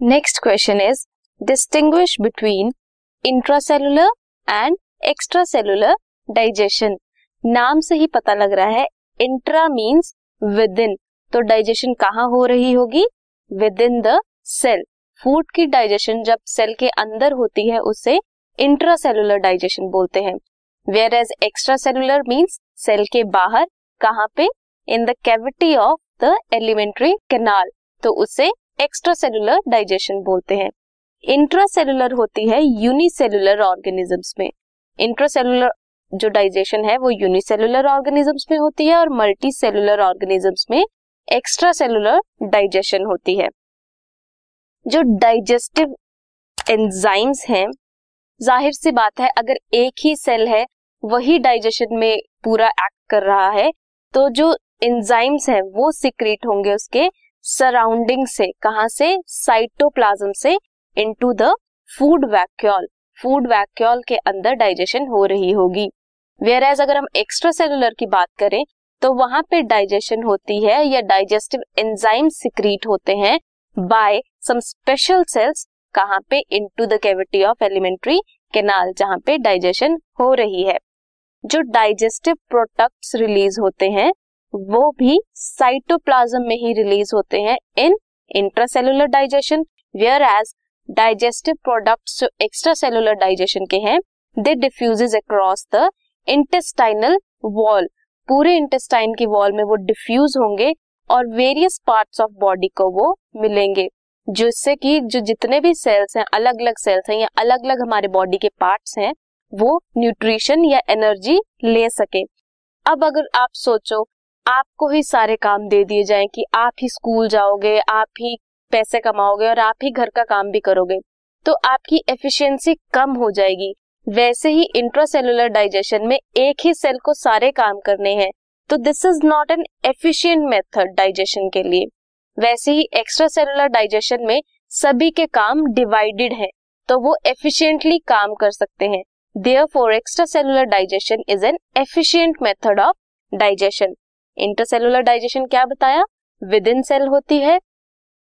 Next question is distinguish between intracellular and extracellular digestion नाम से ही पता लग रहा है इंट्रा मींस विद इन तो डाइजेशन कहाँ हो रही होगी? Within the cell food की डाइजेशन जब सेल के अंदर होती है, उसे इंट्रा सेलुलर डाइजेशन बोलते हैं. Whereas extra cellular means cell के बाहर, कहाँ पे? In the cavity of the alimentary canal तो उसे एक्स्ट्रा सेलुलर डाइजेशन बोलते हैं। इंट्रासेलुलर होती है यूनिसेलुलर ऑर्गेनिजम्स में। इंट्रासेलुलर जो डाइजेशन है वो यूनिसेलुलर ऑर्गेनिजम्स में होती है और मल्टी सेलुलर ऑर्गेनिजम्स में एक्स्ट्रा सेलुलर डाइजेशन होती है। जो डाइजेस्टिव एंजाइम्स हैं, ज़ाहिर सी बात है अगर एक ही सेल है, वही डाइजेशन में पूरा एक्ट कर रहा है तो जो एंजाइम्स हैं वो सिक्रीट होंगे उसके सराउंडिंग से, कहा से? साइटोप्लाज्म से into the food vacuole food vacuole के अंदर डाइजेशन हो रही होगी। वेयर एज अगर हम एक्स्ट्रा सेलुलर की बात करें तो वहाँ पे डाइजेशन होती है या डाइजेस्टिव एंजाइम सिक्रीट होते हैं बाय सम स्पेशल सेल्स कहाँ पे? Into the cavity of alimentary canal जहाँ पे डाइजेशन हो रही है। जो डाइजेस्टिव प्रोडक्ट्स रिलीज़ होते हैं वो भी साइटोप्लाज्म में ही रिलीज़ होते हैं in intracellular digestion whereas digestive products जो एक्स्ट्रा सेलुलर डाइजेशन के हैं they diffuses across the intestinal wall पूरे इंटेस्टाइन की वॉल में वो डिफ्यूज होंगे और वेरियस पार्ट्स ऑफ़ बॉडी को वो मिलेंगे जिससे कि जो जितने भी सेल्स हैं अलग अलग सेल्स हैं या अलग अलग हमारे बॉडी के पार्ट्स हैं, वो न्यूट्रिशन या एनर्जी ले सके। अब अगर आप सोचो आपको ही सारे काम दे दिए जाएँ कि आप ही स्कूल जाओगे, आप ही पैसे कमाओगे और आप ही घर का काम भी करोगे। तो आपकी एफिशिएंसी कम हो जाएगी। वैसे ही इंट्रासेलुलर डाइजेशन में एक ही सेल को सारे काम करने हैं। तो this is not an efficient method digestion के लिए। वैसे ही एक्स्ट्रा सेलुलर डाइजेशन में सभी के काम डिवाइडेड है। तो वो एफिशिएंटली काम कर सकते हैं। Therefore extracellular digestion is an efficient method of digestion intercellular digestion क्या बताया? विद इन सेल होती है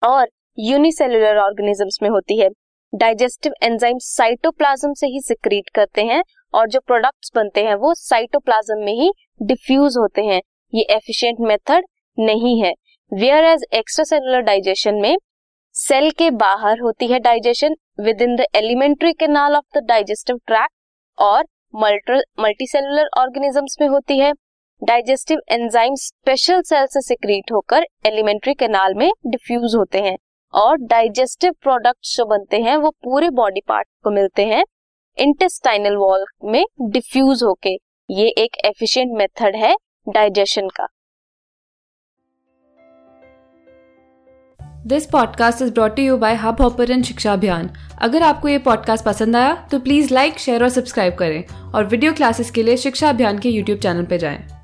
और यूनिसेलुलर ऑर्गेनिजम्स में होती है। डाइजेस्टिव एंजाइम साइटोप्लाज्म से ही सिक्रीट करते हैं और जो प्रोडक्ट्स बनते हैं वो साइटोप्लाज्म में ही डिफ्यूज होते हैं। ये एफिशिएंट मेथड नहीं है। Whereas extra cellular digestion में सेल के बाहर होती है digestion within the alimentary canal of the digestive tract और मल्टी सेलुलर ऑर्गेनिजम्स में होती है। डाइजेस्टिव एंजाइम स्पेशल सेल से सिक्रीट होकर एलिमेंट्री कैनाल में डिफ्यूज होते हैं और डाइजेस्टिव प्रोडक्ट्स जो बनते हैं, वो पूरे बॉडी पार्ट को मिलते हैं, इंटेस्टाइनल वॉल में डिफ्यूज होके। ये एक एफिशिएंट मेथड है डाइजेशन का। This podcast is brought you by Hubhopper Shiksha Abhiyan अगर आपको ये पॉडकास्ट पसंद आया तो प्लीज़ लाइक शेयर और सब्सक्राइब करें और वीडियो क्लासेस के लिए शिक्षा अभियान के यूट्यूब चैनल पर जाएँ।